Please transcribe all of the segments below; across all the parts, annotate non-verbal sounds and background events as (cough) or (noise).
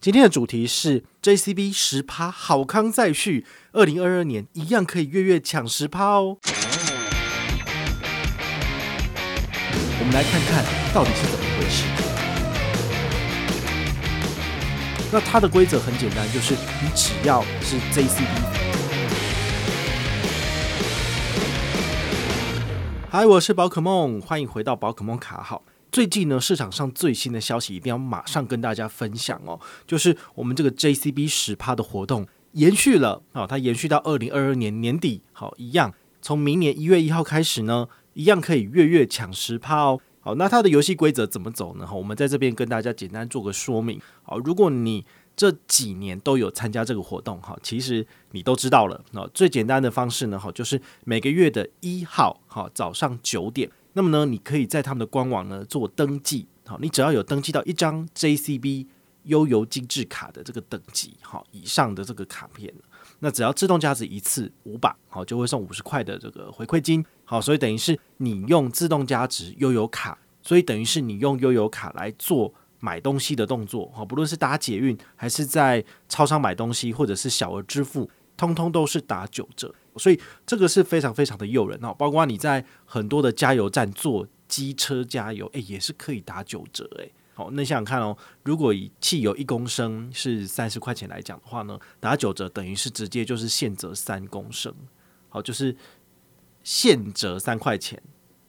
今天的主题是 JCB 十趴好康再续，二零二二年一样可以月月抢十趴哦。我们来看看到底是怎么回事。那它的规则很简单，就是你只要是 JCB。嗨，我是宝可梦，欢迎回到宝可梦卡号。最近呢，市场上最新的消息一定要马上跟大家分享哦，就是我们这个 JCB 十趴的活动延续了啊，它延续到二零二二年年底，好，一样，从明年一月一号开始呢，一样可以月月抢十趴哦。好，那它的游戏规则怎么走呢？哈，我们在这边跟大家简单做个说明。好，如果你这几年都有参加这个活动，哈，其实你都知道了。那最简单的方式呢，哈，就是每个月的一号，哈，早上九点。那么呢，你可以在他们的官网呢做登记，好，你只要有登记到一张 JCB 悠游精致卡的这个等级，好，以上的这个卡片，那只要自动加值一次五百，好，就会送五十块的这个回馈金，好，所以等于是你用自动加值悠游卡，所以等于是你用悠游卡来做买东西的动作，好，不论是搭捷运还是在超商买东西，或者是小额支付，通通都是打九折。所以这个是非常非常的诱人哦，包括你在很多的加油站做机车加油，诶，也是可以打九折诶。好，那想想看哦，如果以汽油一公升是三十块钱来讲的话呢，打九折等于是直接就是现折三公升，好，就是现折三块钱。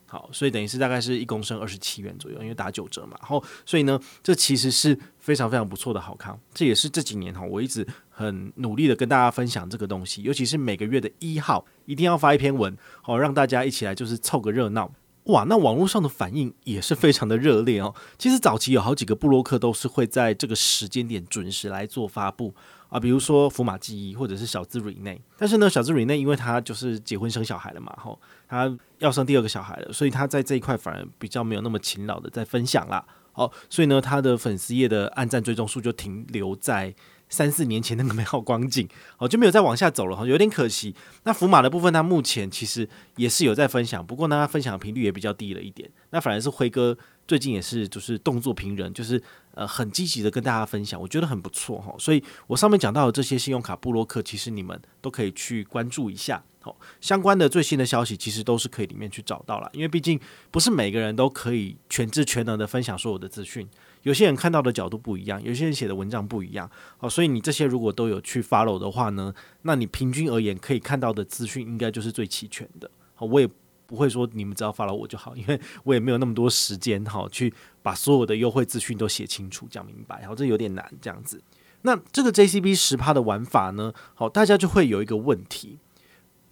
好，所以等于是大概是一公升二十七元左右，因为打九折嘛。然后，所以呢，这其实是非常非常不错的好康。这也是这几年哈，我一直很努力的跟大家分享这个东西，尤其是每个月的一号一定要发一篇文，好让大家一起来就是凑个热闹。哇，那网络上的反应也是非常的热烈哦。其实早期有好几个布洛克都是会在这个时间点准时来做发布。啊，比如说福马记忆或者是小资瑞内，但是呢，小资瑞内因为他就是结婚生小孩了嘛，吼，他要生第二个小孩了，所以他在这一块反而比较没有那么勤劳的在分享啦，好，所以呢，他的粉丝页的按赞追踪数就停留在三四年前那个美好光景，哦，就没有再往下走了，哈，有点可惜。那福马的部分，他目前其实也是有在分享，不过呢，他分享的频率也比较低了一点。那反而是辉哥最近也是就是动作频仍，就是。呃，很积极的跟大家分享，我觉得很不错哈，所以我上面讲到的这些信用卡布洛克，其实你们都可以去关注一下，好，相关的最新的消息其实都是可以里面去找到了，因为毕竟不是每个人都可以全知全能的分享所有的资讯，有些人看到的角度不一样，有些人写的文章不一样，好，所以你这些如果都有去 follow 的话呢，那你平均而言可以看到的资讯应该就是最齐全的，好，我也。不会说你们只要 follow 我就好，(laughs) 因为我也没有那么多时间哈，去把所有的优惠资讯都写清楚、讲明白，好，这有点难这样子。那这个 JCB 十趴的玩法呢，好，大家就会有一个问题：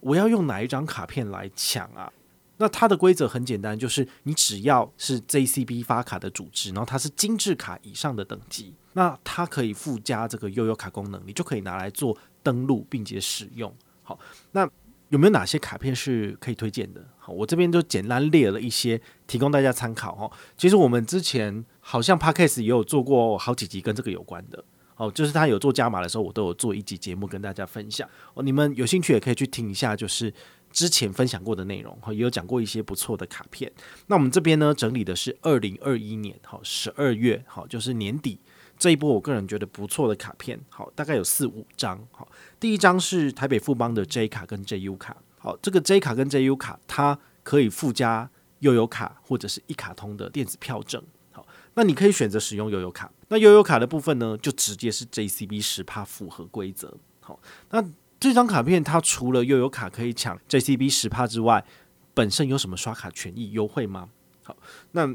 我要用哪一张卡片来抢啊？那它的规则很简单，就是你只要是 JCB 发卡的组织，然后它是精致卡以上的等级，那它可以附加这个悠游卡功能，你就可以拿来做登录并且使用。好，那。有没有哪些卡片是可以推荐的？好，我这边就简单列了一些，提供大家参考哦。其实我们之前好像 Podcast 也有做过好几集跟这个有关的，哦，就是他有做加码的时候，我都有做一集节目跟大家分享。哦，你们有兴趣也可以去听一下，就是之前分享过的内容，哈，也有讲过一些不错的卡片。那我们这边呢，整理的是二零二一年，好，十二月，好，就是年底。这一波我个人觉得不错的卡片，好，大概有四五张。好，第一张是台北富邦的 J 卡跟 JU 卡。好，这个 J 卡跟 JU 卡，它可以附加悠游卡或者是一卡通的电子票证。好，那你可以选择使用悠游卡。那悠游卡的部分呢，就直接是 JCB 十趴符合规则。好，那这张卡片它除了又有卡可以抢 JCB 十帕之外，本身有什么刷卡权益优惠吗？好，那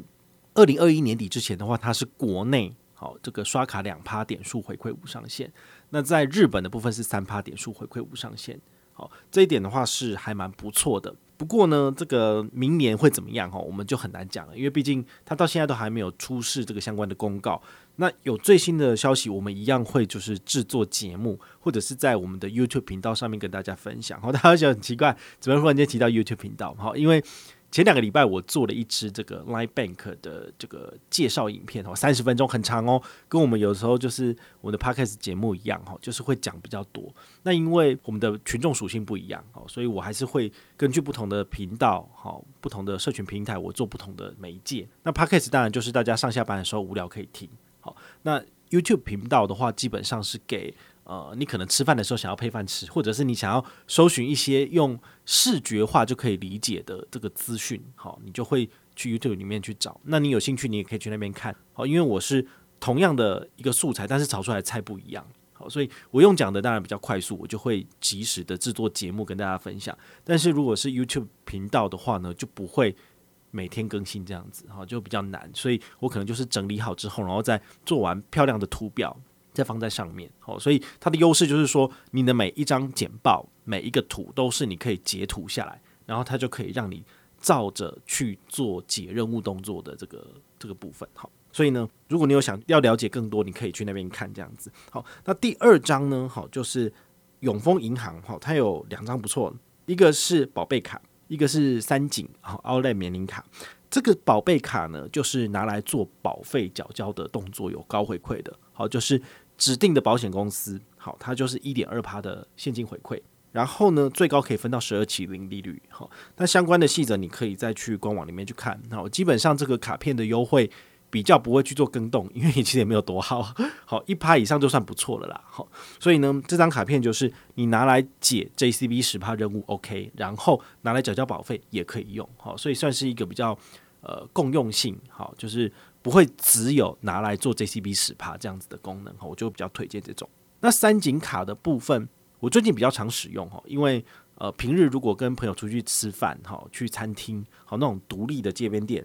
二零二一年底之前的话，它是国内。好，这个刷卡两趴点数回馈无上限。那在日本的部分是三趴点数回馈无上限。好，这一点的话是还蛮不错的。不过呢，这个明年会怎么样哈，我们就很难讲了，因为毕竟它到现在都还没有出示这个相关的公告。那有最新的消息，我们一样会就是制作节目，或者是在我们的 YouTube 频道上面跟大家分享。好，大家觉得很奇怪，怎么忽然间提到 YouTube 频道？好，因为。前两个礼拜我做了一支这个 Line Bank 的这个介绍影片哦，三十分钟很长哦，跟我们有时候就是我们的 Podcast 节目一样哈，就是会讲比较多。那因为我们的群众属性不一样哦，所以我还是会根据不同的频道哈、不同的社群平台，我做不同的媒介。那 Podcast 当然就是大家上下班的时候无聊可以听。好，那 YouTube 频道的话，基本上是给呃，你可能吃饭的时候想要配饭吃，或者是你想要搜寻一些用视觉化就可以理解的这个资讯，好，你就会去 YouTube 里面去找。那你有兴趣，你也可以去那边看。好，因为我是同样的一个素材，但是炒出来的菜不一样。好，所以我用讲的当然比较快速，我就会及时的制作节目跟大家分享。但是如果是 YouTube 频道的话呢，就不会。每天更新这样子哈，就比较难，所以我可能就是整理好之后，然后再做完漂亮的图表，再放在上面。好，所以它的优势就是说，你的每一张简报、每一个图都是你可以截图下来，然后它就可以让你照着去做解任务动作的这个这个部分。好，所以呢，如果你有想要了解更多，你可以去那边看这样子。好，那第二张呢，好，就是永丰银行，好，它有两张不错，一个是宝贝卡。一个是三井好，Outlet 免领卡，这个宝贝卡呢，就是拿来做保费缴交的动作，有高回馈的。好，就是指定的保险公司，好，它就是一点二趴的现金回馈，然后呢，最高可以分到十二期零利率。好，那相关的细则你可以再去官网里面去看。好，基本上这个卡片的优惠。比较不会去做更动，因为你其实也没有多好，好一趴以上就算不错了啦。好，所以呢，这张卡片就是你拿来解 JCB 十趴任务 OK，然后拿来缴交保费也可以用。好，所以算是一个比较呃共用性，好，就是不会只有拿来做 JCB 十趴这样子的功能。哈，我就比较推荐这种。那三井卡的部分，我最近比较常使用哈，因为呃平日如果跟朋友出去吃饭，哈去餐厅，好那种独立的街边店，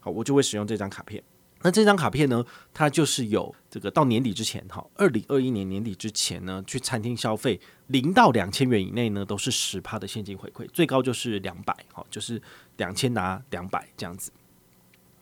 好我就会使用这张卡片。那这张卡片呢，它就是有这个到年底之前，哈，二零二一年年底之前呢，去餐厅消费零到两千元以内呢，都是十趴的现金回馈，最高就是两百，哈，就是两千拿两百这样子。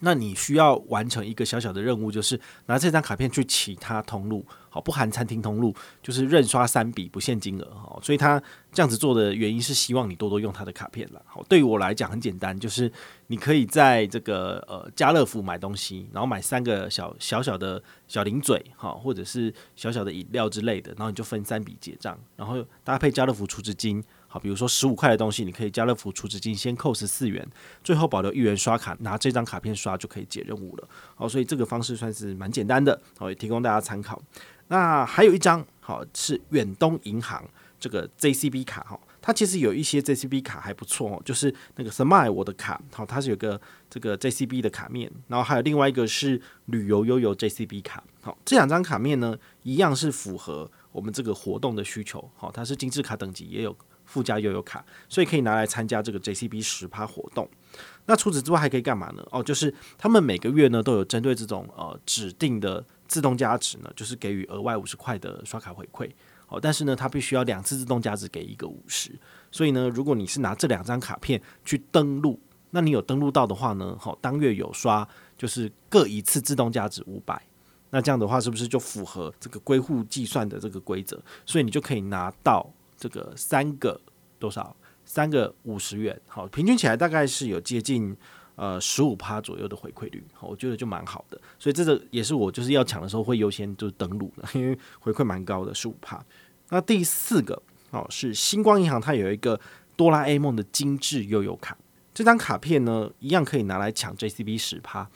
那你需要完成一个小小的任务，就是拿这张卡片去其他通路，好，不含餐厅通路，就是认刷三笔不限金额，哈，所以他这样子做的原因是希望你多多用他的卡片了。好，对于我来讲很简单，就是你可以在这个呃家乐福买东西，然后买三个小小小的小零嘴，哈，或者是小小的饮料之类的，然后你就分三笔结账，然后搭配家乐福储值金。比如说十五块的东西，你可以家乐福储值金先扣十四元，最后保留一元刷卡，拿这张卡片刷就可以解任务了。好，所以这个方式算是蛮简单的，好，也提供大家参考。那还有一张，好，是远东银行这个 JCB 卡，哈，它其实有一些 JCB 卡还不错哦，就是那个 Smile 我的卡，好，它是有个这个 JCB 的卡面，然后还有另外一个是旅游悠游 JCB 卡，好，这两张卡面呢，一样是符合我们这个活动的需求，好，它是精致卡等级，也有。附加悠游卡，所以可以拿来参加这个 JCB 十趴活动。那除此之外还可以干嘛呢？哦，就是他们每个月呢都有针对这种呃指定的自动加值呢，就是给予额外五十块的刷卡回馈。哦，但是呢，它必须要两次自动加值给一个五十。所以呢，如果你是拿这两张卡片去登录，那你有登录到的话呢，好，当月有刷就是各一次自动价值五百。那这样的话是不是就符合这个归户计算的这个规则？所以你就可以拿到。这个三个多少？三个五十元，好，平均起来大概是有接近呃十五趴左右的回馈率，好，我觉得就蛮好的。所以这个也是我就是要抢的时候会优先就登录的，(laughs) 因为回馈蛮高的十五趴。那第四个哦是星光银行，它有一个哆啦 A 梦的精致悠游卡，这张卡片呢一样可以拿来抢 JCB 十趴。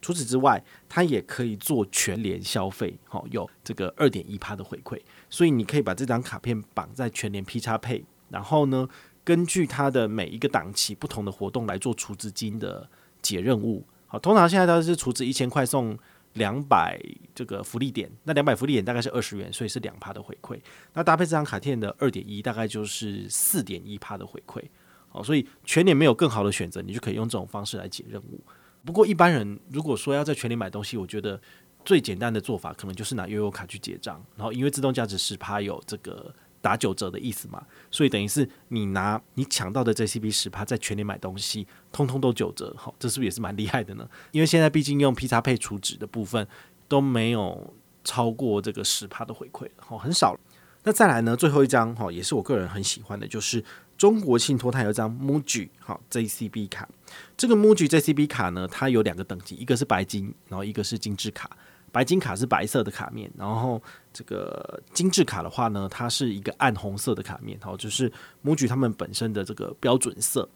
除此之外，它也可以做全联消费，好，有这个二点一趴的回馈，所以你可以把这张卡片绑在全联 P 叉配，然后呢，根据它的每一个档期不同的活动来做储值金的解任务。好，通常现在都是储值一千块送两百这个福利点，那两百福利点大概是二十元，所以是两趴的回馈。那搭配这张卡片的二点一，大概就是四点一趴的回馈。好，所以全联没有更好的选择，你就可以用这种方式来解任务。不过一般人如果说要在全联买东西，我觉得最简单的做法可能就是拿悠游卡去结账，然后因为自动加值十趴有这个打九折的意思嘛，所以等于是你拿你抢到的 JCB 十趴在全联买东西，通通都九折，好，这是不是也是蛮厉害的呢？因为现在毕竟用 P 叉配储值的部分都没有超过这个十趴的回馈，好，很少。那再来呢，最后一张哈，也是我个人很喜欢的，就是。中国信托它有一张 MUJI 好 JCB 卡，这个 MUJI JCB 卡呢，它有两个等级，一个是白金，然后一个是精致卡。白金卡是白色的卡面，然后这个精致卡的话呢，它是一个暗红色的卡面，好，就是 MUJI 他们本身的这个标准色。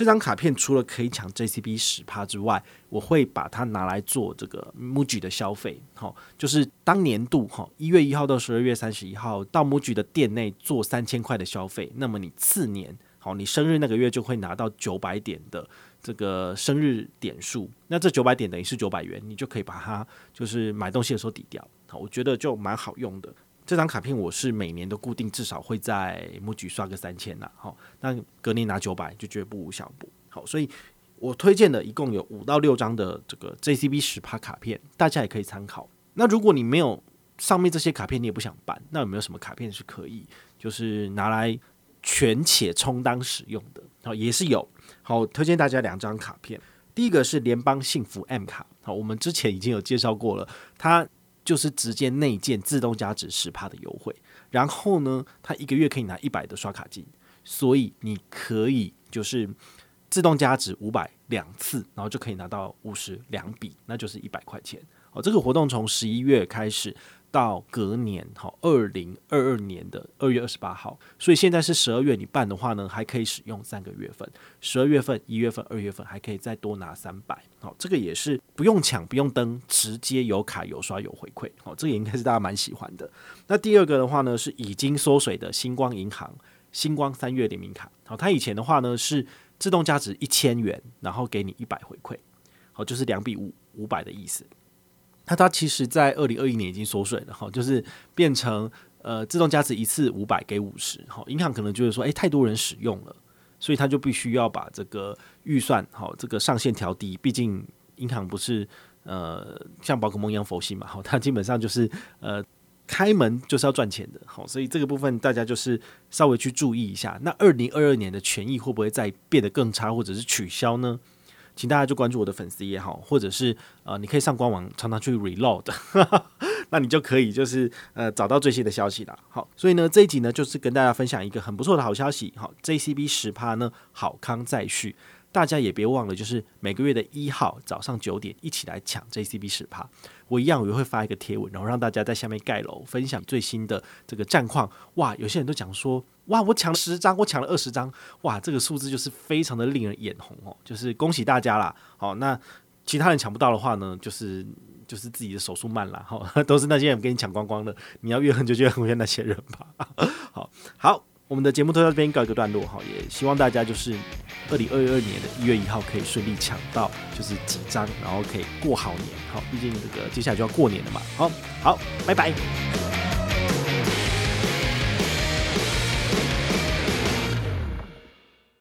这张卡片除了可以抢 JCB 十趴之外，我会把它拿来做这个 MUJI 的消费，好，就是当年度哈一月一号到十二月三十一号到 MUJI 的店内做三千块的消费，那么你次年好，你生日那个月就会拿到九百点的这个生日点数，那这九百点等于是九百元，你就可以把它就是买东西的时候抵掉，好，我觉得就蛮好用的。这张卡片我是每年都固定至少会在母局刷个三千呐，好，那隔年拿九百就绝不无小补，好，所以我推荐的一共有五到六张的这个 JCB 十趴卡片，大家也可以参考。那如果你没有上面这些卡片，你也不想办，那有没有什么卡片是可以就是拿来权且充当使用的？好，也是有，好，推荐大家两张卡片，第一个是联邦幸福 M 卡，好，我们之前已经有介绍过了，它。就是直接内建自动加值十帕的优惠，然后呢，它一个月可以拿一百的刷卡金，所以你可以就是自动加值五百两次，然后就可以拿到五十两笔，那就是一百块钱。哦，这个活动从十一月开始。到隔年，好，二零二二年的二月二十八号，所以现在是十二月，你办的话呢，还可以使用三个月份，十二月份、一月份、二月份还可以再多拿三百，好，这个也是不用抢、不用登，直接有卡有刷有回馈，好，这个也应该是大家蛮喜欢的。那第二个的话呢，是已经缩水的星光银行星光三月联名卡，好，它以前的话呢是自动加值一千元，然后给你一百回馈，好，就是两笔五五百的意思。那它其实，在二零二一年已经缩水了哈，就是变成呃自动加值一次五百给五十，哈，银行可能就是说，诶、太多人使用了，所以他就必须要把这个预算，好，这个上限调低。毕竟银行不是呃像宝可梦一样佛系嘛，好，它基本上就是呃开门就是要赚钱的，好，所以这个部分大家就是稍微去注意一下。那二零二二年的权益会不会再变得更差，或者是取消呢？请大家就关注我的粉丝也好，或者是呃，你可以上官网常常去 reload，(laughs) 那你就可以就是呃找到最新的消息了。好，所以呢这一集呢就是跟大家分享一个很不错的好消息。好，JCB 十趴呢好康再续。大家也别忘了，就是每个月的一号早上九点一起来抢 JCB 十趴。我一样也会发一个贴文，然后让大家在下面盖楼分享最新的这个战况。哇，有些人都讲说，哇，我抢了十张，我抢了二十张，哇，这个数字就是非常的令人眼红哦。就是恭喜大家啦。好，那其他人抢不到的话呢，就是就是自己的手速慢了。好，(laughs) 都是那些人给你抢光光的。你要怨恨就怨恨那些人吧。好 (laughs) 好。我们的节目都在这边告一个段落哈，也希望大家就是二零二二年的一月一号可以顺利抢到就是几张，然后可以过好年。好，毕竟这个接下来就要过年了嘛。好，好，拜拜。